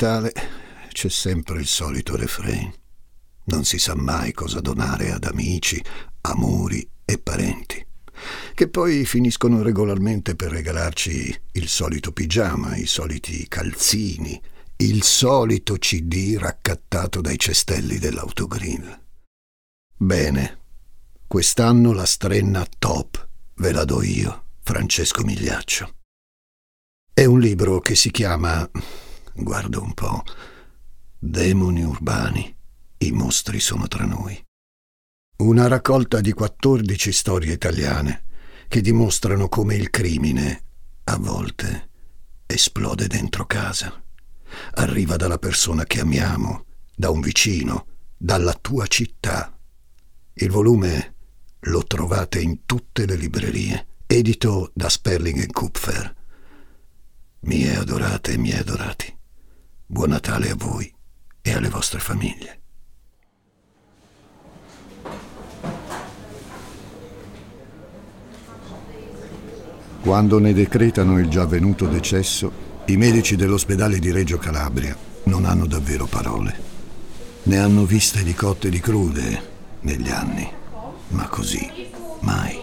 Natale c'è sempre il solito refrain. Non si sa mai cosa donare ad amici, amori e parenti, che poi finiscono regolarmente per regalarci il solito pigiama, i soliti calzini, il solito CD raccattato dai cestelli dell'autogrill. Bene, quest'anno la strenna top ve la do io, Francesco Migliaccio. È un libro che si chiama, guarda un po', Demoni urbani, i mostri sono tra noi. Una raccolta di 14 storie italiane che dimostrano come il crimine, a volte, esplode dentro casa. Arriva dalla persona che amiamo, da un vicino, dalla tua città. Il volume lo trovate in tutte le librerie, edito da Sperling Kupfer. Mie adorate e miei adorati, buon Natale a voi e alle vostre famiglie. Quando ne decretano il già avvenuto decesso, i medici dell'ospedale di Reggio Calabria non hanno davvero parole. Ne hanno viste di cotte e di crude negli anni, ma così mai.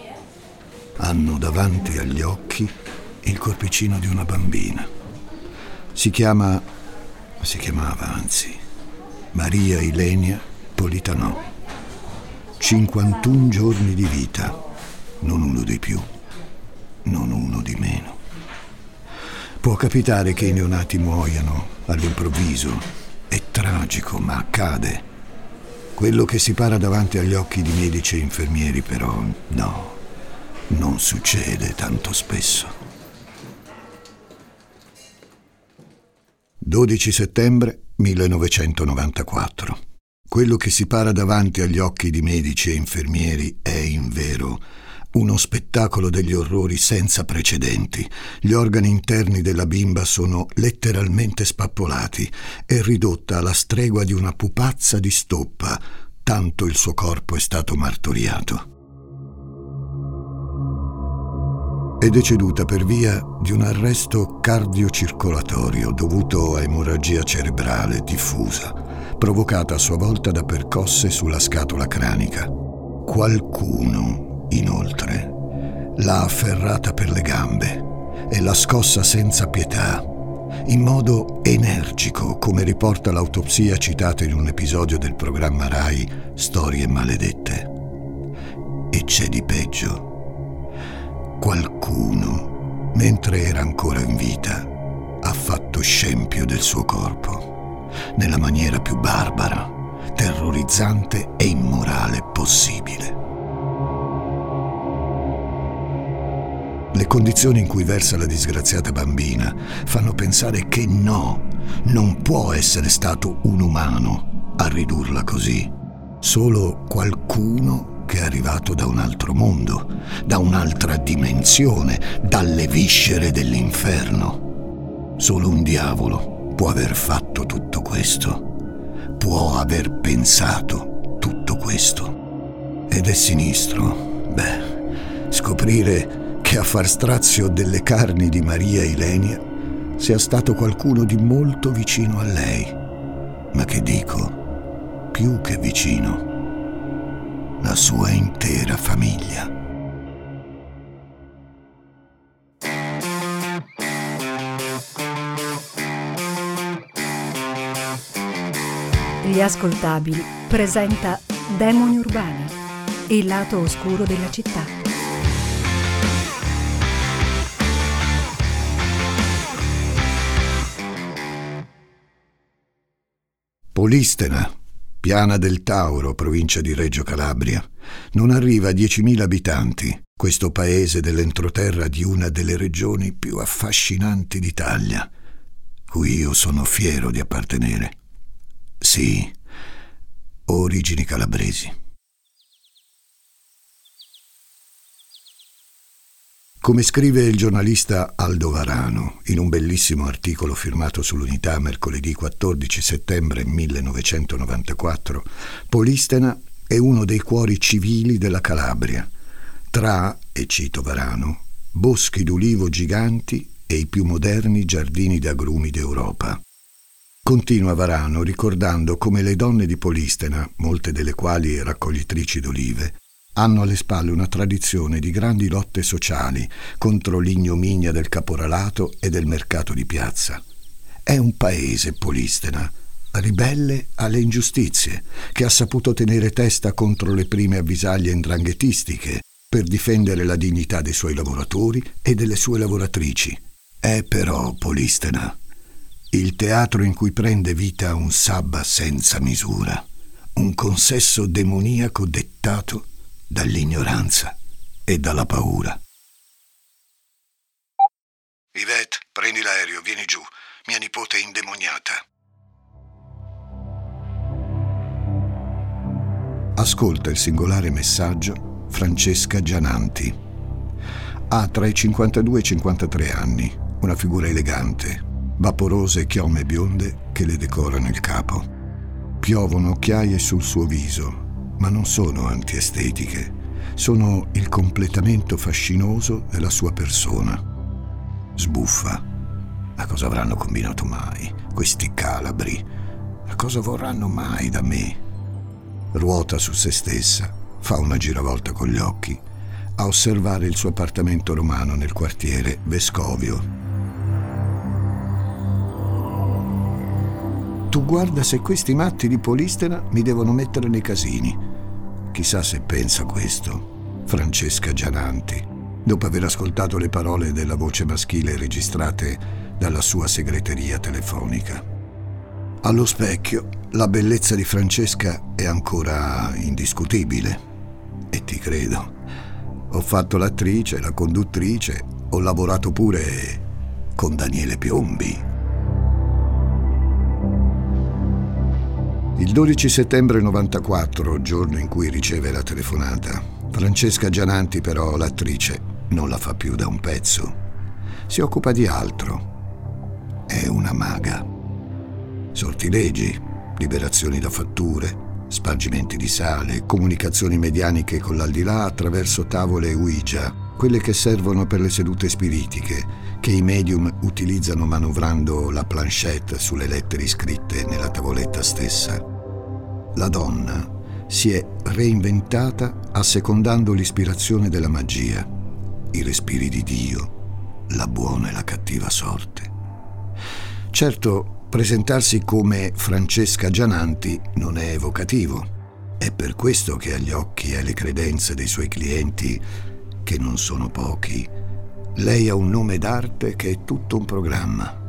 Hanno davanti agli occhi il corpicino di una bambina. Si chiama, si chiamava anzi, Maria Ilenia Politanò. 51 giorni di vita, non uno di più, non uno di meno. Può capitare che i neonati muoiano all'improvviso. È tragico, ma accade. Quello che si para davanti agli occhi di medici e infermieri, però, no, non succede tanto spesso. 12 settembre 1994. Quello che si para davanti agli occhi di medici e infermieri è, in vero, uno spettacolo degli orrori senza precedenti. Gli organi interni della bimba sono letteralmente spappolati e ridotta alla stregua di una pupazza di stoppa, tanto il suo corpo è stato martoriato. È deceduta per via di un arresto cardiocircolatorio dovuto a emorragia cerebrale diffusa, provocata a sua volta da percosse sulla scatola cranica. Qualcuno, inoltre, l'ha afferrata per le gambe e l'ha scossa senza pietà, in modo energico, come riporta l'autopsia citata in un episodio del programma RAI Storie maledette. E c'è di peggio qualcuno, mentre era ancora in vita, ha fatto scempio del suo corpo, nella maniera più barbara, terrorizzante e immorale possibile. Le condizioni in cui versa la disgraziata bambina fanno pensare che no, non può essere stato un umano a ridurla così. Solo qualcuno che è arrivato da un altro mondo, da un'altra dimensione, dalle viscere dell'inferno. Solo un diavolo può aver fatto tutto questo, può aver pensato tutto questo. Ed è sinistro, beh, scoprire che a far strazio delle carni di Maria Ilenia sia stato qualcuno di molto vicino a lei. Ma che dico, più che vicino la sua intera famiglia. Gli ascoltabili presenta Demoni urbani, il lato oscuro della città. Polistena Piana del Tauro, provincia di Reggio Calabria, non arriva a 10.000 abitanti, questo paese dell'entroterra di una delle regioni più affascinanti d'Italia, cui io sono fiero di appartenere. Sì, origini calabresi. Come scrive il giornalista Aldo Varano in un bellissimo articolo firmato sull'Unità mercoledì 14 settembre 1994, Polistena è uno dei cuori civili della Calabria, tra, e cito Varano, boschi d'ulivo giganti e i più moderni giardini d'agrumi d'Europa. Continua Varano ricordando come le donne di Polistena, molte delle quali raccoglitrici d'olive, hanno alle spalle una tradizione di grandi lotte sociali contro l'ignominia del caporalato e del mercato di piazza. È un paese, Polistena, ribelle alle ingiustizie, che ha saputo tenere testa contro le prime avvisaglie indranghetistiche per difendere la dignità dei suoi lavoratori e delle sue lavoratrici. È però, Polistena, il teatro in cui prende vita un sabba senza misura, un consesso demoniaco dettato dall'ignoranza e dalla paura. Yvette, prendi l'aereo, vieni giù. Mia nipote è indemoniata. Ascolta il singolare messaggio Francesca Giananti. Ha tra i 52 e i 53 anni, una figura elegante, vaporose chiome bionde che le decorano il capo. Piovono occhiaie sul suo viso, ma non sono antiestetiche, sono il completamento fascinoso della sua persona. Sbuffa. Ma cosa avranno combinato mai questi calabri? Ma cosa vorranno mai da me? ruota su se stessa, fa una giravolta con gli occhi, a osservare il suo appartamento romano nel quartiere Vescovio. Tu guarda se questi matti di Polistena mi devono mettere nei casini. Chissà se pensa questo. Francesca Giananti, dopo aver ascoltato le parole della voce maschile registrate dalla sua segreteria telefonica. Allo specchio, la bellezza di Francesca è ancora indiscutibile. E ti credo. Ho fatto l'attrice, la conduttrice, ho lavorato pure con Daniele Piombi. Il 12 settembre 94, giorno in cui riceve la telefonata, Francesca Giananti però, l'attrice, non la fa più da un pezzo. Si occupa di altro. È una maga sortilegi, liberazioni da fatture, spargimenti di sale, comunicazioni medianiche con l'aldilà attraverso tavole Ouija, quelle che servono per le sedute spiritiche, che i medium utilizzano manovrando la planchette sulle lettere scritte nella tavoletta stessa. La donna si è reinventata assecondando l'ispirazione della magia, i respiri di Dio, la buona e la cattiva sorte. Certo, Presentarsi come Francesca Giananti non è evocativo. È per questo che agli occhi e alle credenze dei suoi clienti, che non sono pochi, lei ha un nome d'arte che è tutto un programma.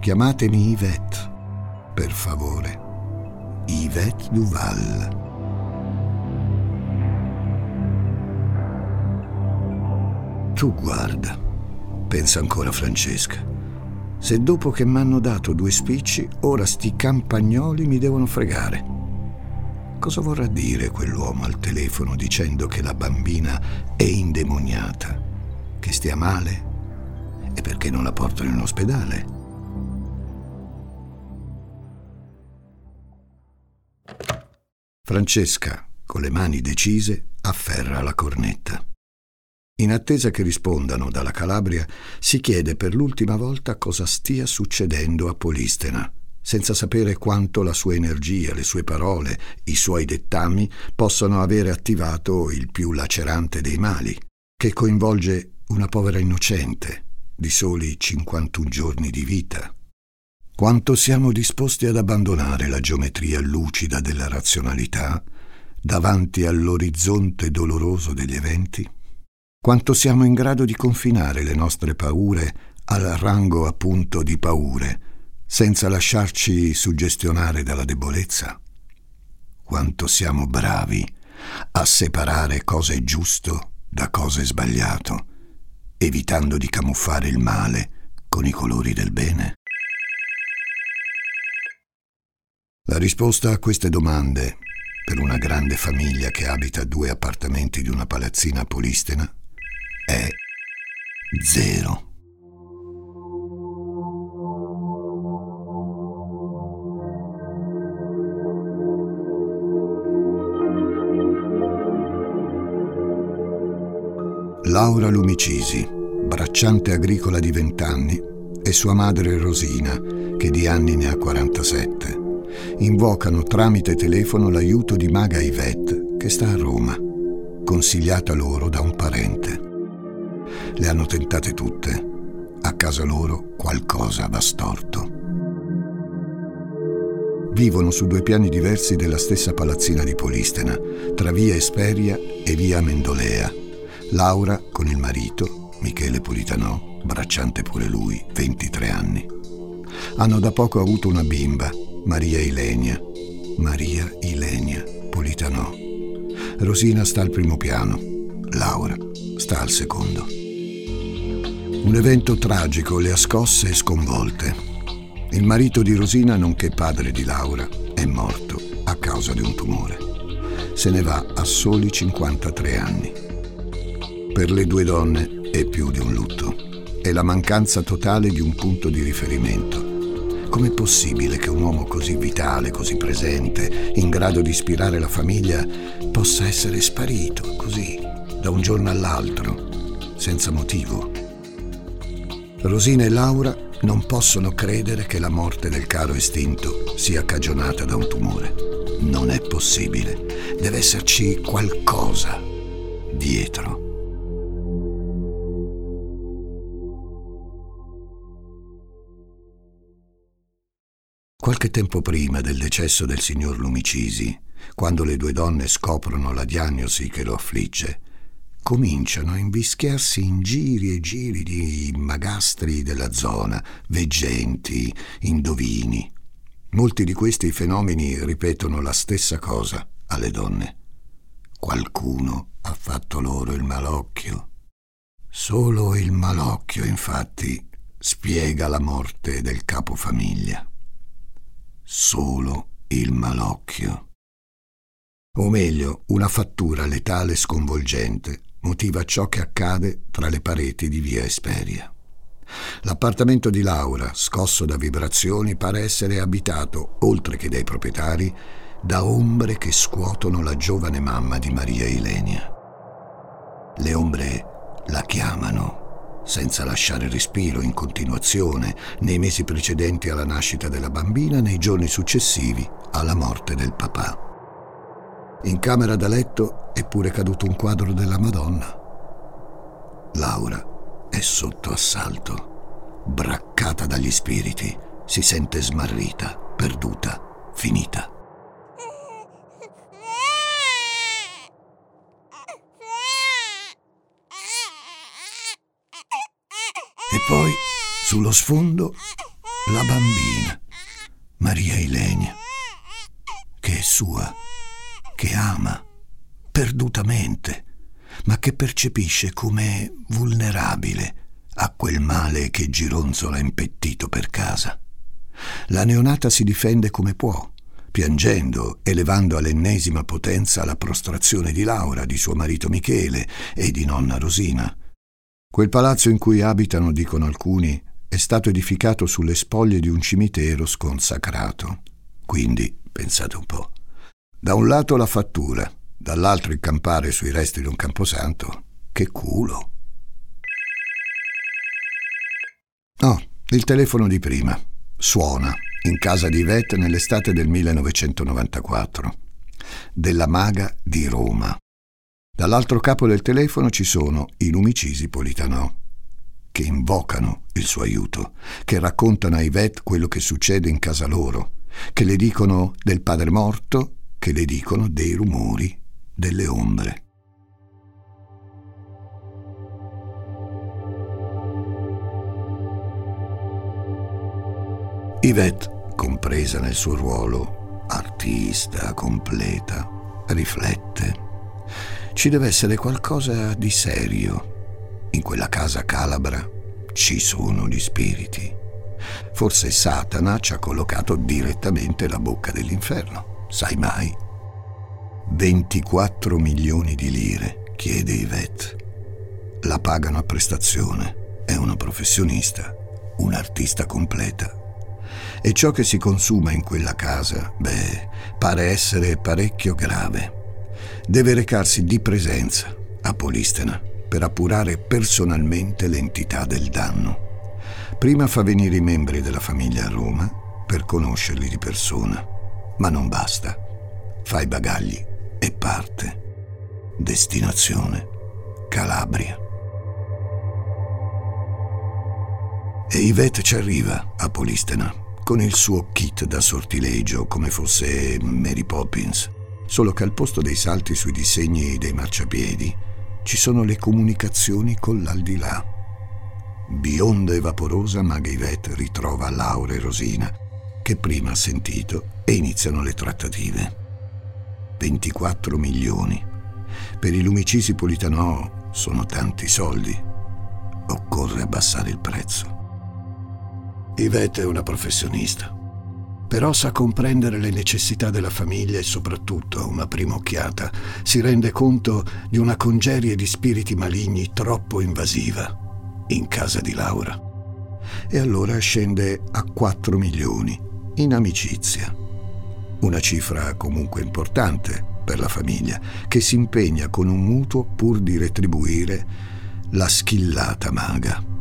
Chiamatemi Yvette, per favore. Yvette Duval. Tu guarda, pensa ancora Francesca se dopo che m'hanno dato due spicci, ora sti campagnoli mi devono fregare. Cosa vorrà dire quell'uomo al telefono dicendo che la bambina è indemoniata, che stia male e perché non la portano in ospedale? Francesca, con le mani decise, afferra la cornetta. In attesa che rispondano dalla Calabria, si chiede per l'ultima volta cosa stia succedendo a Polistena, senza sapere quanto la sua energia, le sue parole, i suoi dettami possano avere attivato il più lacerante dei mali, che coinvolge una povera innocente di soli 51 giorni di vita. Quanto siamo disposti ad abbandonare la geometria lucida della razionalità davanti all'orizzonte doloroso degli eventi? quanto siamo in grado di confinare le nostre paure al rango appunto di paure, senza lasciarci suggestionare dalla debolezza? Quanto siamo bravi a separare cosa è giusto da cosa è sbagliato, evitando di camuffare il male con i colori del bene? La risposta a queste domande, per una grande famiglia che abita due appartamenti di una palazzina Polistena, è zero. Laura Lumicisi, bracciante agricola di vent'anni, e sua madre Rosina, che di anni ne ha 47, invocano tramite telefono l'aiuto di Maga Yvette, che sta a Roma, consigliata loro da un parente. Le hanno tentate tutte. A casa loro qualcosa va storto. Vivono su due piani diversi della stessa palazzina di Polistena, tra via Esperia e via Mendolea. Laura con il marito, Michele Politanò, bracciante pure lui, 23 anni. Hanno da poco avuto una bimba, Maria Ilenia. Maria Ilenia Politanò. Rosina sta al primo piano, Laura sta al secondo. Un evento tragico le ha scosse e sconvolte. Il marito di Rosina, nonché padre di Laura, è morto a causa di un tumore. Se ne va a soli 53 anni. Per le due donne è più di un lutto. È la mancanza totale di un punto di riferimento. Com'è possibile che un uomo così vitale, così presente, in grado di ispirare la famiglia, possa essere sparito così, da un giorno all'altro, senza motivo? Rosina e Laura non possono credere che la morte del caro estinto sia cagionata da un tumore. Non è possibile. Deve esserci qualcosa dietro. Qualche tempo prima del decesso del signor Lumicisi, quando le due donne scoprono la diagnosi che lo affligge, cominciano a invischiarsi in giri e giri di magastri della zona, veggenti, indovini. Molti di questi fenomeni ripetono la stessa cosa alle donne. Qualcuno ha fatto loro il malocchio. Solo il malocchio, infatti, spiega la morte del capofamiglia. Solo il malocchio. O meglio, una fattura letale e sconvolgente motiva ciò che accade tra le pareti di via Esperia. L'appartamento di Laura, scosso da vibrazioni, pare essere abitato, oltre che dai proprietari, da ombre che scuotono la giovane mamma di Maria Ilenia. Le ombre la chiamano, senza lasciare respiro in continuazione, nei mesi precedenti alla nascita della bambina, nei giorni successivi alla morte del papà. In camera da letto è pure caduto un quadro della Madonna. Laura è sotto assalto, braccata dagli spiriti, si sente smarrita, perduta, finita. Poi, sullo sfondo, la bambina, Maria Ilenia, che è sua che ama perdutamente, ma che percepisce come vulnerabile a quel male che gironzola impettito per casa. La neonata si difende come può, piangendo, elevando all'ennesima potenza la prostrazione di Laura, di suo marito Michele e di nonna Rosina. Quel palazzo in cui abitano, dicono alcuni, è stato edificato sulle spoglie di un cimitero sconsacrato. Quindi, pensate un po', da un lato la fattura, dall'altro il campare sui resti di un camposanto. Che culo. No, il telefono di prima. Suona in casa di Yvette nell'estate del 1994. Della maga di Roma. Dall'altro capo del telefono ci sono i lumicisi Politanò, che invocano il suo aiuto, che raccontano a Yvette quello che succede in casa loro, che le dicono del padre morto che le dicono dei rumori, delle ombre. Yvette, compresa nel suo ruolo, artista completa, riflette. Ci deve essere qualcosa di serio. In quella casa calabra ci sono gli spiriti. Forse Satana ci ha collocato direttamente la bocca dell'inferno. Sai mai? 24 milioni di lire, chiede Yvette. La pagano a prestazione. È una professionista, un'artista completa. E ciò che si consuma in quella casa, beh, pare essere parecchio grave. Deve recarsi di presenza a Polistena per appurare personalmente l'entità del danno Prima fa venire i membri della famiglia a Roma per conoscerli di persona, ma non basta. Fa i bagagli e parte. Destinazione Calabria. E Yvette ci arriva a Polistena con il suo kit da sortilegio come fosse Mary Poppins, solo che al posto dei salti sui disegni dei marciapiedi ci sono le comunicazioni con l'aldilà. Bionda e vaporosa, Maga Yvette ritrova Laura e Rosina, che prima ha sentito, e iniziano le trattative. 24 milioni. Per i lumicisi Politanò sono tanti soldi. Occorre abbassare il prezzo. Yvette è una professionista, però sa comprendere le necessità della famiglia e soprattutto, a una prima occhiata, si rende conto di una congerie di spiriti maligni troppo invasiva in casa di Laura. E allora scende a 4 milioni, in amicizia. Una cifra comunque importante per la famiglia, che si impegna con un mutuo pur di retribuire la schillata maga.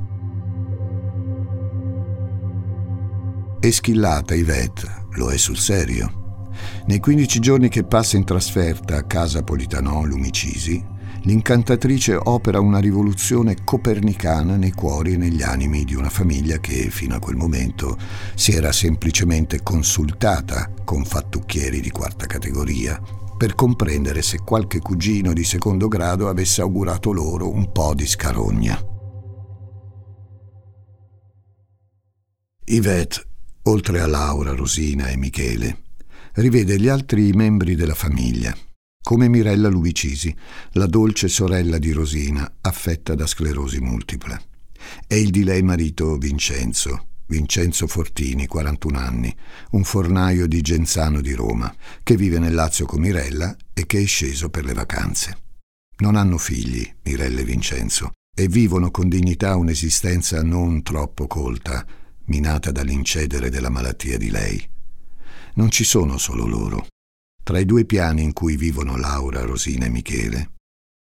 E schillata Yvette lo è sul serio. Nei 15 giorni che passa in trasferta a casa Politanò Lumicisi, l'incantatrice opera una rivoluzione copernicana nei cuori e negli animi di una famiglia che fino a quel momento si era semplicemente consultata con fattucchieri di quarta categoria per comprendere se qualche cugino di secondo grado avesse augurato loro un po' di scarogna. Yvette, oltre a Laura, Rosina e Michele, rivede gli altri membri della famiglia come Mirella Lubicisi, la dolce sorella di Rosina, affetta da sclerosi multipla. E il di lei marito Vincenzo, Vincenzo Fortini, 41 anni, un fornaio di Genzano di Roma, che vive nel Lazio con Mirella e che è sceso per le vacanze. Non hanno figli, Mirella e Vincenzo, e vivono con dignità un'esistenza non troppo colta, minata dall'incedere della malattia di lei. Non ci sono solo loro. Tra i due piani in cui vivono Laura, Rosina e Michele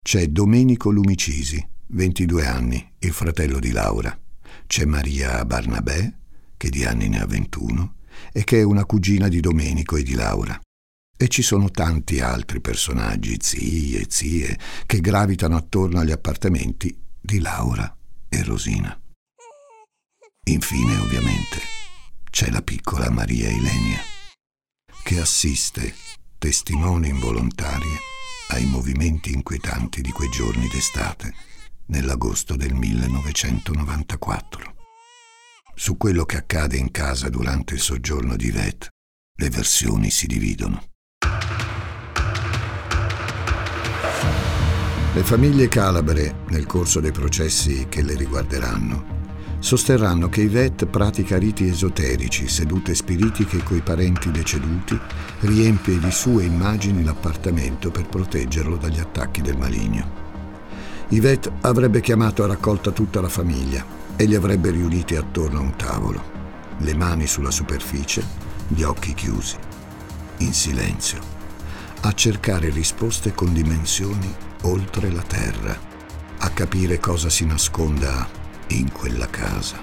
c'è Domenico Lumicisi, 22 anni, il fratello di Laura. C'è Maria Barnabé, che di anni ne ha 21, e che è una cugina di Domenico e di Laura. E ci sono tanti altri personaggi, zii e zie, che gravitano attorno agli appartamenti di Laura e Rosina. Infine, ovviamente, c'è la piccola Maria Ilenia, che assiste testimoni involontarie ai movimenti inquietanti di quei giorni d'estate nell'agosto del 1994. Su quello che accade in casa durante il soggiorno di Yvette, le versioni si dividono. Le famiglie calabre, nel corso dei processi che le riguarderanno, sosterranno che Yvette pratica riti esoterici, sedute spiritiche coi parenti deceduti, riempie di sue immagini l'appartamento per proteggerlo dagli attacchi del maligno. Yvette avrebbe chiamato a raccolta tutta la famiglia e li avrebbe riuniti attorno a un tavolo, le mani sulla superficie, gli occhi chiusi, in silenzio, a cercare risposte con dimensioni oltre la terra, a capire cosa si nasconda in quella casa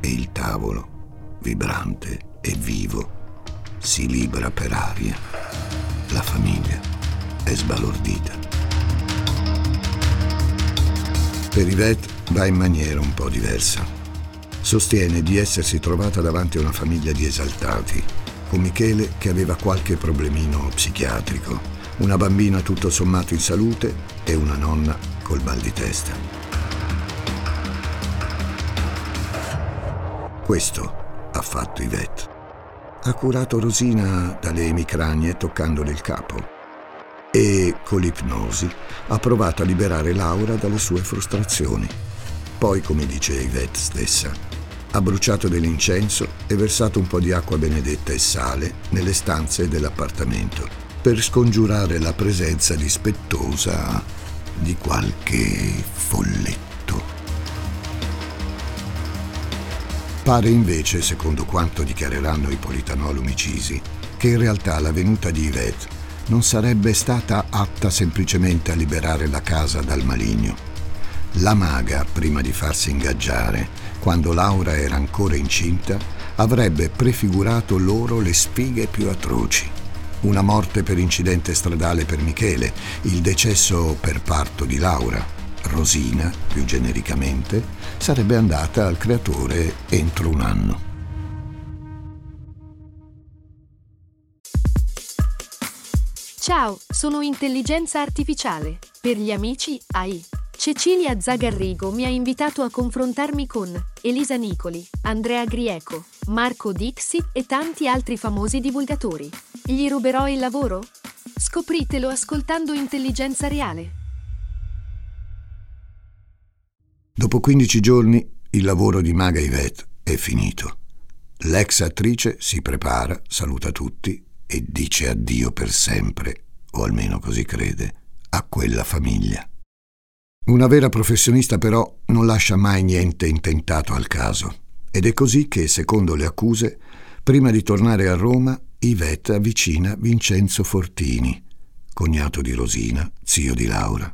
e il tavolo, vibrante e vivo, si libera per aria. La famiglia è sbalordita. Per Yvette va in maniera un po' diversa. Sostiene di essersi trovata davanti a una famiglia di esaltati, con Michele che aveva qualche problemino psichiatrico, una bambina tutto sommato in salute e una nonna col mal di testa. Questo ha fatto Yvette. Ha curato Rosina dalle emicranie toccandole il capo e, con l'ipnosi, ha provato a liberare Laura dalle sue frustrazioni. Poi, come dice Yvette stessa, ha bruciato dell'incenso e versato un po' di acqua benedetta e sale nelle stanze dell'appartamento per scongiurare la presenza dispettosa di qualche folletto. Pare invece, secondo quanto dichiareranno i politanò lumicisi, che in realtà la venuta di Yvette non sarebbe stata atta semplicemente a liberare la casa dal maligno, La maga, prima di farsi ingaggiare, quando Laura era ancora incinta, avrebbe prefigurato loro le sfighe più atroci. Una morte per incidente stradale per Michele, il decesso per parto di Laura. Rosina, più genericamente, sarebbe andata al creatore entro un anno. Ciao, sono intelligenza artificiale. Per gli amici AI. Cecilia Zagarrigo mi ha invitato a confrontarmi con Elisa Nicoli, Andrea Grieco, Marco Dixit e tanti altri famosi divulgatori. Gli ruberò il lavoro? Scopritelo ascoltando Intelligenza Reale. Dopo 15 giorni il lavoro di Maga Yvette è finito. L'ex attrice si prepara, saluta tutti e dice addio per sempre, o almeno così crede, a quella famiglia. Una vera professionista però non lascia mai niente intentato al caso ed è così che, secondo le accuse, prima di tornare a Roma, Ivette avvicina Vincenzo Fortini, cognato di Rosina, zio di Laura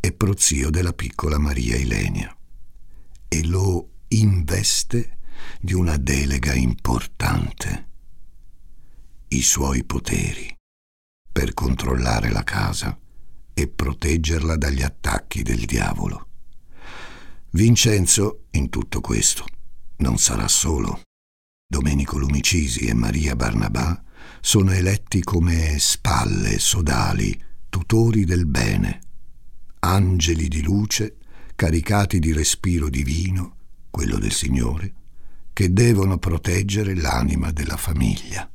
e prozio della piccola Maria Ilenia, e lo investe di una delega importante i suoi poteri per controllare la casa e proteggerla dagli attacchi del diavolo. Vincenzo, in tutto questo, non sarà solo. Domenico Lumicisi e Maria Barnabà sono eletti come spalle, sodali, tutori del bene, angeli di luce caricati di respiro divino, quello del Signore, che devono proteggere l'anima della famiglia.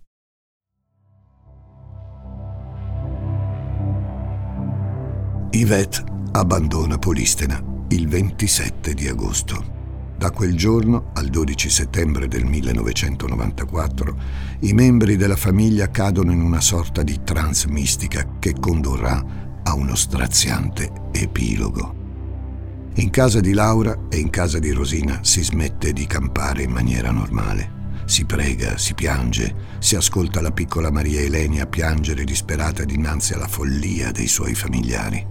Yvette abbandona Polistena il 27 di agosto. Da quel giorno al 12 settembre del 1994 i membri della famiglia cadono in una sorta di trance mistica che condurrà a uno straziante epilogo. In casa di Laura e in casa di Rosina si smette di campare in maniera normale. Si prega, si piange, si ascolta la piccola Maria Elenia piangere disperata dinanzi alla follia dei suoi familiari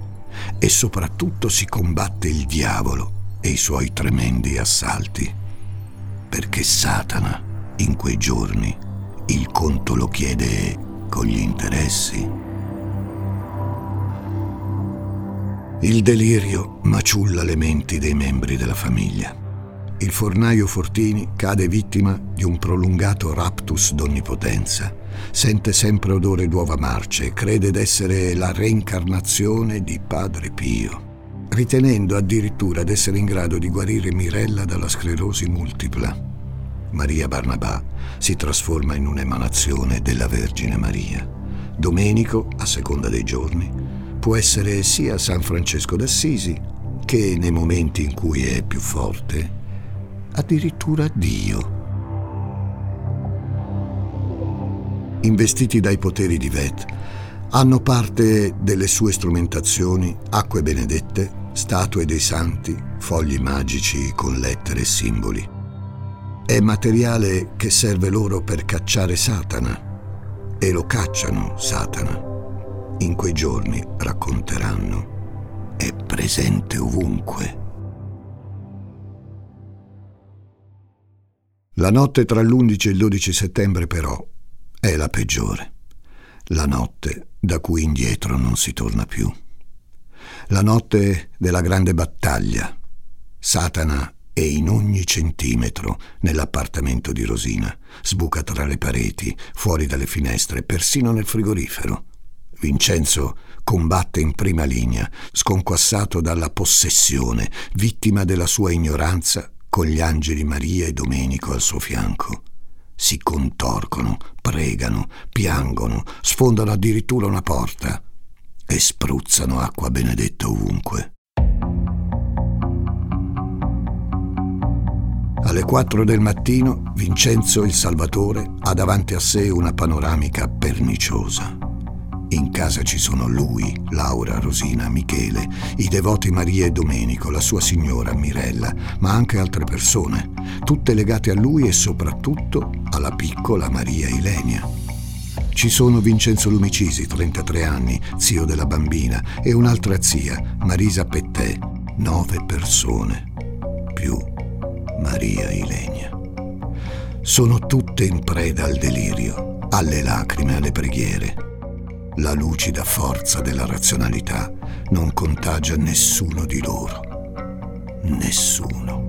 e soprattutto si combatte il diavolo e i suoi tremendi assalti. Perché Satana, in quei giorni, il conto lo chiede con gli interessi. Il delirio maciulla le menti dei membri della famiglia. Il fornaio Fortini cade vittima di un prolungato raptus d'onnipotenza Sente sempre odore d'uova marce e crede d'essere la reincarnazione di Padre Pio, ritenendo addirittura d'essere in grado di guarire Mirella dalla sclerosi multipla. Maria Barnabà si trasforma in un'emanazione della Vergine Maria. Domenico, a seconda dei giorni, può essere sia San Francesco d'Assisi che, nei momenti in cui è più forte, addirittura Dio. investiti dai poteri di Vet, hanno parte delle sue strumentazioni acque benedette, statue dei santi, fogli magici con lettere e simboli. È materiale che serve loro per cacciare Satana e lo cacciano Satana. In quei giorni racconteranno, è presente ovunque. La notte tra l'11 e il 12 settembre però è la peggiore. La notte da cui indietro non si torna più. La notte della grande battaglia. Satana è in ogni centimetro nell'appartamento di Rosina, sbuca tra le pareti, fuori dalle finestre, persino nel frigorifero. Vincenzo combatte in prima linea, sconquassato dalla possessione, vittima della sua ignoranza, con gli angeli Maria e Domenico al suo fianco si contorcono, pregano, piangono, sfondano addirittura una porta e spruzzano acqua benedetta ovunque. Alle quattro del mattino Vincenzo il Salvatore ha davanti a sé una panoramica perniciosa. In casa ci sono lui, Laura, Rosina, Michele, i devoti Maria e Domenico, la sua signora Mirella, ma anche altre persone, tutte legate a lui e soprattutto alla piccola Maria Ilenia. Ci sono Vincenzo Lumicisi, 33 anni, zio della bambina, e un'altra zia, Marisa Pettè, Nove persone, più Maria Ilenia. Sono tutte in preda al delirio, alle lacrime, alle preghiere. La lucida forza della razionalità non contagia nessuno di loro. Nessuno.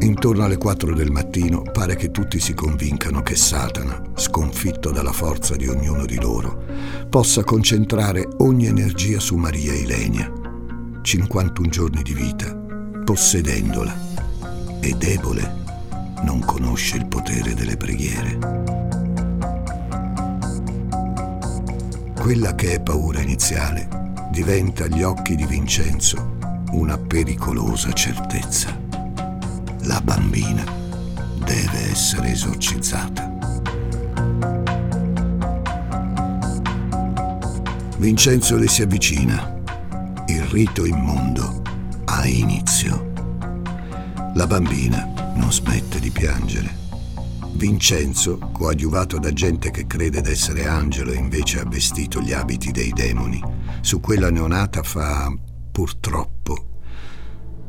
Intorno alle 4 del mattino pare che tutti si convincano che Satana, sconfitto dalla forza di ognuno di loro, possa concentrare ogni energia su Maria Ilenia. 51 giorni di vita, possedendola, e debole non conosce il potere delle preghiere. Quella che è paura iniziale diventa agli occhi di Vincenzo una pericolosa certezza. La bambina deve essere esorcizzata. Vincenzo le si avvicina. Il rito immondo ha inizio. La bambina non smette di piangere. Vincenzo, coadiuvato da gente che crede d'essere angelo e invece ha vestito gli abiti dei demoni, su quella neonata fa, purtroppo,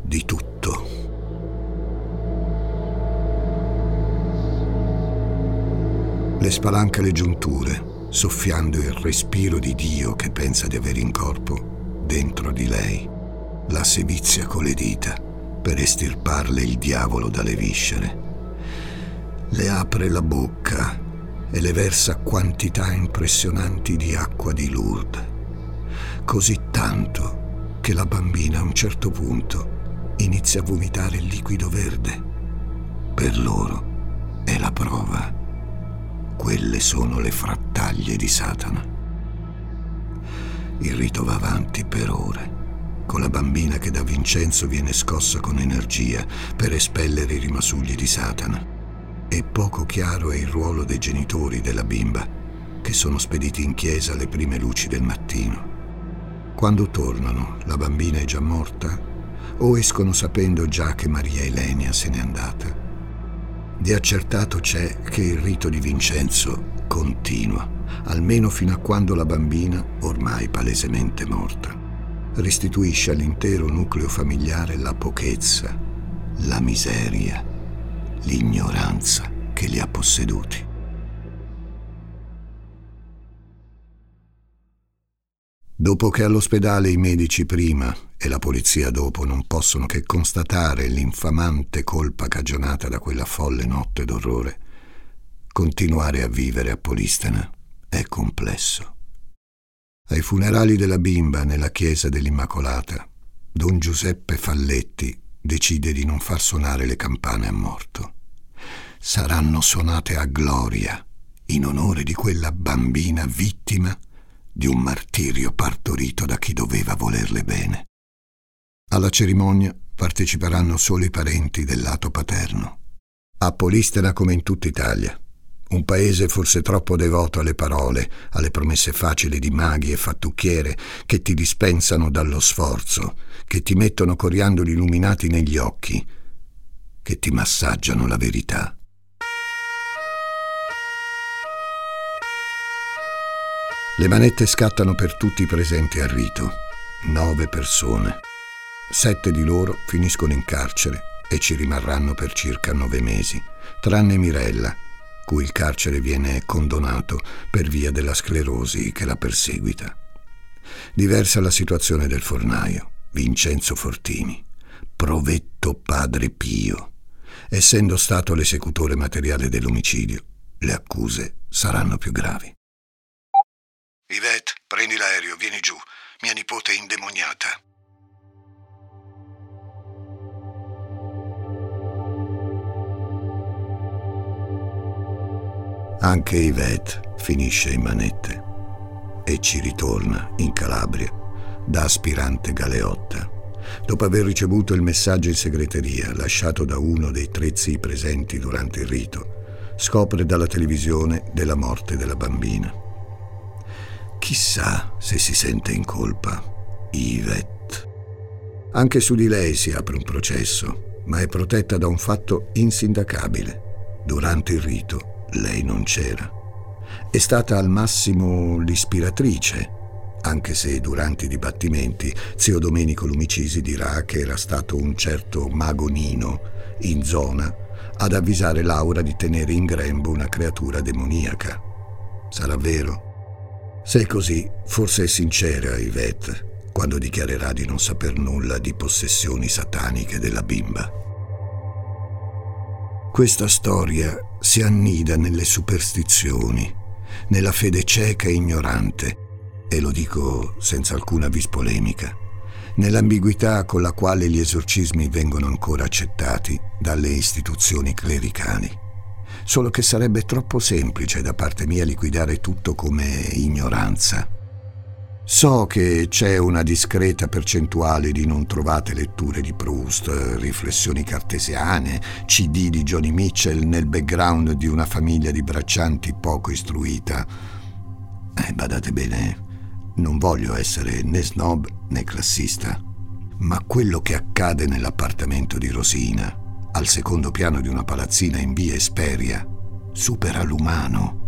di tutto. Le spalanca le giunture, soffiando il respiro di Dio che pensa di avere in corpo dentro di lei. La sevizia con le dita per estirparle il diavolo dalle viscere. Le apre la bocca e le versa quantità impressionanti di acqua di Lourdes. Così tanto che la bambina a un certo punto inizia a vomitare il liquido verde. Per loro è la prova. Quelle sono le frattaglie di Satana. Il rito va avanti per ore, con la bambina che da Vincenzo viene scossa con energia per espellere i rimasugli di Satana. E poco chiaro è il ruolo dei genitori della bimba, che sono spediti in chiesa alle prime luci del mattino. Quando tornano, la bambina è già morta o escono sapendo già che Maria Elenia se n'è andata. Di accertato c'è che il rito di Vincenzo continua, almeno fino a quando la bambina, ormai palesemente morta, restituisce all'intero nucleo familiare la pochezza, la miseria, l'ignoranza che li ha posseduti. Dopo che all'ospedale i medici prima e la polizia dopo non possono che constatare l'infamante colpa cagionata da quella folle notte d'orrore, continuare a vivere a Polistena è complesso. Ai funerali della bimba nella chiesa dell'Immacolata, don Giuseppe Falletti decide di non far suonare le campane a morto. Saranno suonate a gloria in onore di quella bambina vittima di un martirio partorito da chi doveva volerle bene. Alla cerimonia parteciperanno solo i parenti del lato paterno. A Polistena come in tutta Italia. Un paese forse troppo devoto alle parole, alle promesse facili di maghi e fattucchiere che ti dispensano dallo sforzo, che ti mettono coriandoli illuminati negli occhi, che ti massaggiano la verità. Le manette scattano per tutti i presenti al rito. Nove persone. Sette di loro finiscono in carcere e ci rimarranno per circa nove mesi, tranne Mirella, cui il carcere viene condonato per via della sclerosi che la perseguita. Diversa la situazione del fornaio, Vincenzo Fortini, provetto padre Pio. Essendo stato l'esecutore materiale dell'omicidio, le accuse saranno più gravi. Yvette, prendi l'aereo, vieni giù. Mia nipote è indemoniata. Anche Yvette finisce in manette e ci ritorna in Calabria da aspirante galeotta. Dopo aver ricevuto il messaggio in segreteria lasciato da uno dei tre zii presenti durante il rito, scopre dalla televisione della morte della bambina. Chissà se si sente in colpa. Yvette. Anche su di lei si apre un processo, ma è protetta da un fatto insindacabile. Durante il rito lei non c'era. È stata al massimo l'ispiratrice, anche se durante i dibattimenti zio Domenico Lumicisi dirà che era stato un certo mago Nino in zona ad avvisare Laura di tenere in grembo una creatura demoniaca. Sarà vero? Se è così, forse è sincera Yvette quando dichiarerà di non saper nulla di possessioni sataniche della bimba. Questa storia si annida nelle superstizioni, nella fede cieca e ignorante, e lo dico senza alcuna vis polemica nell'ambiguità con la quale gli esorcismi vengono ancora accettati dalle istituzioni clericali. Solo che sarebbe troppo semplice da parte mia liquidare tutto come ignoranza. So che c'è una discreta percentuale di non trovate letture di Proust, riflessioni cartesiane, CD di Johnny Mitchell nel background di una famiglia di braccianti poco istruita. Eh, badate bene, non voglio essere né snob né classista, ma quello che accade nell'appartamento di Rosina, al secondo piano di una palazzina in via Esperia, supera l'umano.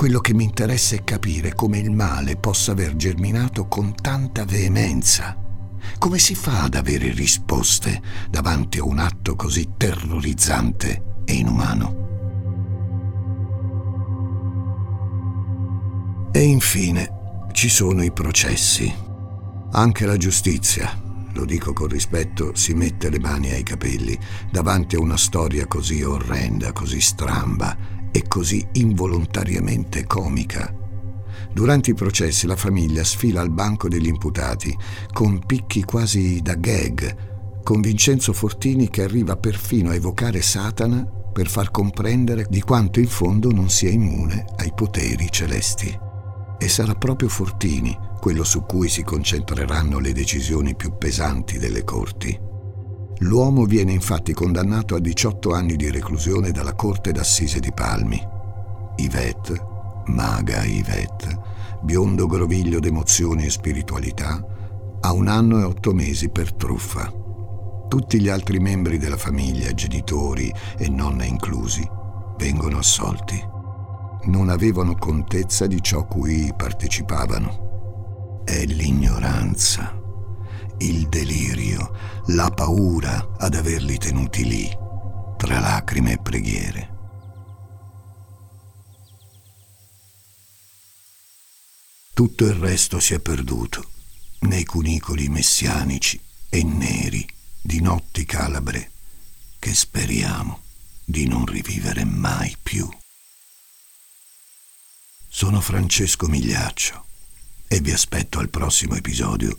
Quello che mi interessa è capire come il male possa aver germinato con tanta veemenza. Come si fa ad avere risposte davanti a un atto così terrorizzante e inumano? E infine, ci sono i processi. Anche la giustizia, lo dico con rispetto, si mette le mani ai capelli davanti a una storia così orrenda, così stramba e così involontariamente comica. Durante i processi la famiglia sfila al banco degli imputati con picchi quasi da gag, con Vincenzo Fortini che arriva perfino a evocare Satana per far comprendere di quanto in fondo non sia immune ai poteri celesti. E sarà proprio Fortini quello su cui si concentreranno le decisioni più pesanti delle corti. L'uomo viene infatti condannato a 18 anni di reclusione dalla Corte d'Assise di Palmi. Yvette, maga Yvette, biondo groviglio d'emozioni e spiritualità, ha un anno e otto mesi per truffa. Tutti gli altri membri della famiglia, genitori e nonna inclusi, vengono assolti non avevano contezza di ciò cui partecipavano. È l'ignoranza, il delirio, la paura ad averli tenuti lì, tra lacrime e preghiere. Tutto il resto si è perduto nei cunicoli messianici e neri di notti calabre che speriamo di non rivivere mai più. Sono Francesco Migliaccio e vi aspetto al prossimo episodio